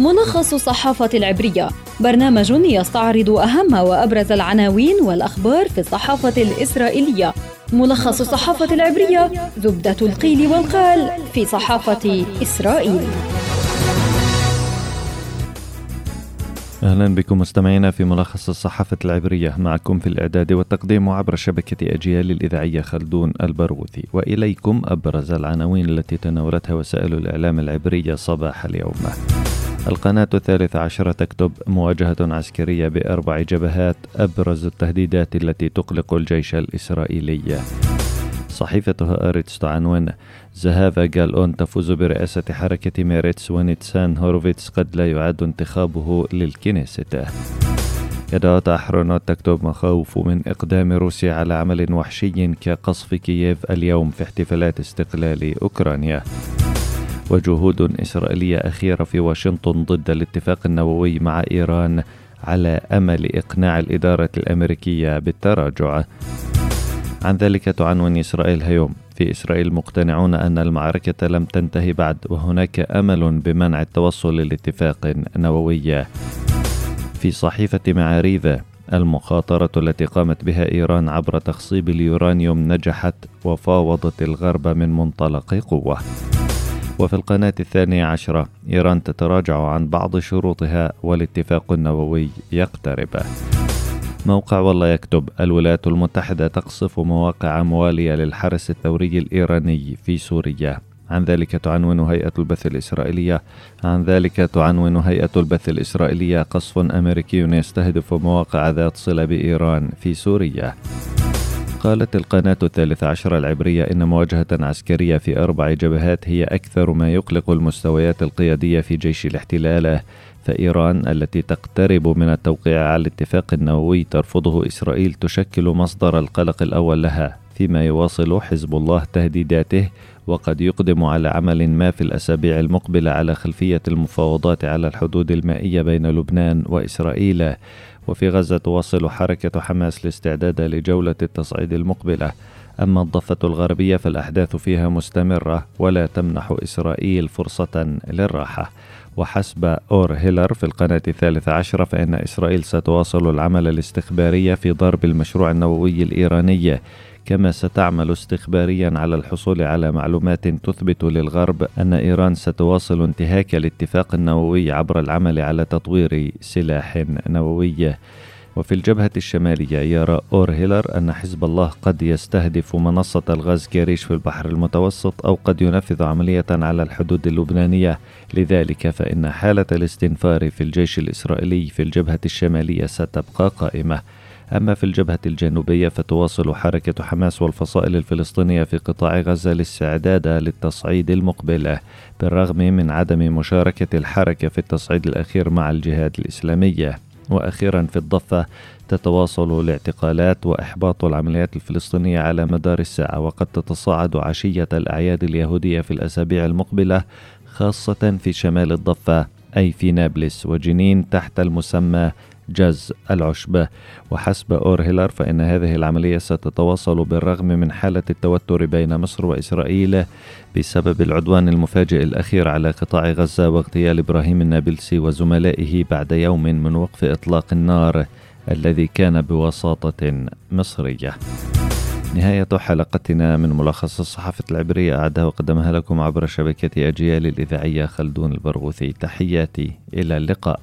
ملخص الصحافة العبرية. برنامج يستعرض أهم وأبرز العناوين والأخبار في الصحافة الإسرائيلية. ملخص الصحافة العبرية زبدة القيل والقال في صحافة إسرائيل. أهلا بكم مستمعينا في ملخص الصحافة العبرية. معكم في الإعداد والتقديم عبر شبكة أجيال الإذاعية خلدون البرغوثي وإليكم أبرز العناوين التي تناولتها وسائل الإعلام العبرية صباح اليوم. القناة الثالثة عشرة تكتب مواجهة عسكرية بأربع جبهات أبرز التهديدات التي تقلق الجيش الإسرائيلي. صحيفة هآرتس تعنون زهافا جال أون تفوز برئاسة حركة ميريتس ونيتسان هوروفيتس قد لا يعد انتخابه للكنيست. يديعوت أحرونوت تكتب مخاوف من إقدام روسيا على عمل وحشي كقصف كييف اليوم في احتفالات استقلال أوكرانيا. وجهود إسرائيلية أخيرة في واشنطن ضد الاتفاق النووي مع إيران على أمل إقناع الإدارة الأمريكية بالتراجع. عن ذلك تعنون إسرائيل هيوم. في إسرائيل مقتنعون أن المعركة لم تنتهي بعد وهناك أمل بمنع التوصل لاتفاق نووي. في صحيفة معاريف المخاطرة التي قامت بها إيران عبر تخصيب اليورانيوم نجحت وفاوضت الغرب من منطلق قوة. وفي القناة الثانية عشرة إيران تتراجع عن بعض شروطها والاتفاق النووي يقترب. موقع والله يكتب الولايات المتحدة تقصف مواقع موالية للحرس الثوري الإيراني في سوريا. عن ذلك تعنون هيئة البث الإسرائيلية. عن ذلك تعنون هيئة البث الإسرائيلية قصف أمريكي يستهدف مواقع ذات صلة بإيران في سوريا. قالت القناة الثالثة عشر العبرية إن مواجهة عسكرية في أربع جبهات هي أكثر ما يقلق المستويات القيادية في جيش الاحتلال فإيران التي تقترب من التوقيع على الاتفاق النووي ترفضه إسرائيل تشكل مصدر القلق الأول لها. فيما يواصل حزب الله تهديداته وقد يقدم على عمل ما في الأسابيع المقبلة على خلفية المفاوضات على الحدود المائية بين لبنان وإسرائيل. وفي غزة تواصل حركة حماس الاستعداد لجولة التصعيد المقبلة. أما الضفة الغربية فالأحداث فيها مستمرة ولا تمنح إسرائيل فرصة للراحة. وحسب أور هيلر في القناة الثالثة عشرة فإن إسرائيل ستواصل العمل الاستخباري في ضرب المشروع النووي الإيراني. كما ستعمل استخباريا على الحصول على معلومات تثبت للغرب أن إيران ستواصل انتهاك الاتفاق النووي عبر العمل على تطوير سلاح نووي. وفي الجبهة الشمالية يرى أور هيلر أن حزب الله قد يستهدف منصة الغاز كاريش في البحر المتوسط أو قد ينفذ عملية على الحدود اللبنانية. لذلك فإن حالة الاستنفار في الجيش الإسرائيلي في الجبهة الشمالية ستبقى قائمة. أما في الجبهة الجنوبية فتواصل حركة حماس والفصائل الفلسطينية في قطاع غزة الاستعداد للتصعيد المقبل بالرغم من عدم مشاركة الحركة في التصعيد الأخير مع الجهاد الإسلامية. وأخيرا في الضفة تتواصل الاعتقالات وإحباط العمليات الفلسطينية على مدار الساعة وقد تتصاعد عشية الأعياد اليهودية في الأسابيع المقبلة خاصة في شمال الضفة أي في نابلس وجنين تحت المسمى جز العشب وحسب أور هيلر فإن هذه العملية ستتواصل بالرغم من حالة التوتر بين مصر وإسرائيل بسبب العدوان المفاجئ الأخير على قطاع غزة واغتيال إبراهيم النابلسي وزملائه بعد يوم من وقف إطلاق النار الذي كان بوساطة مصرية. نهاية حلقتنا من ملخص الصحافة العبرية. أعدها وقدمها لكم عبر شبكة أجيال الإذاعية خلدون البرغوثي. تحياتي إلى اللقاء.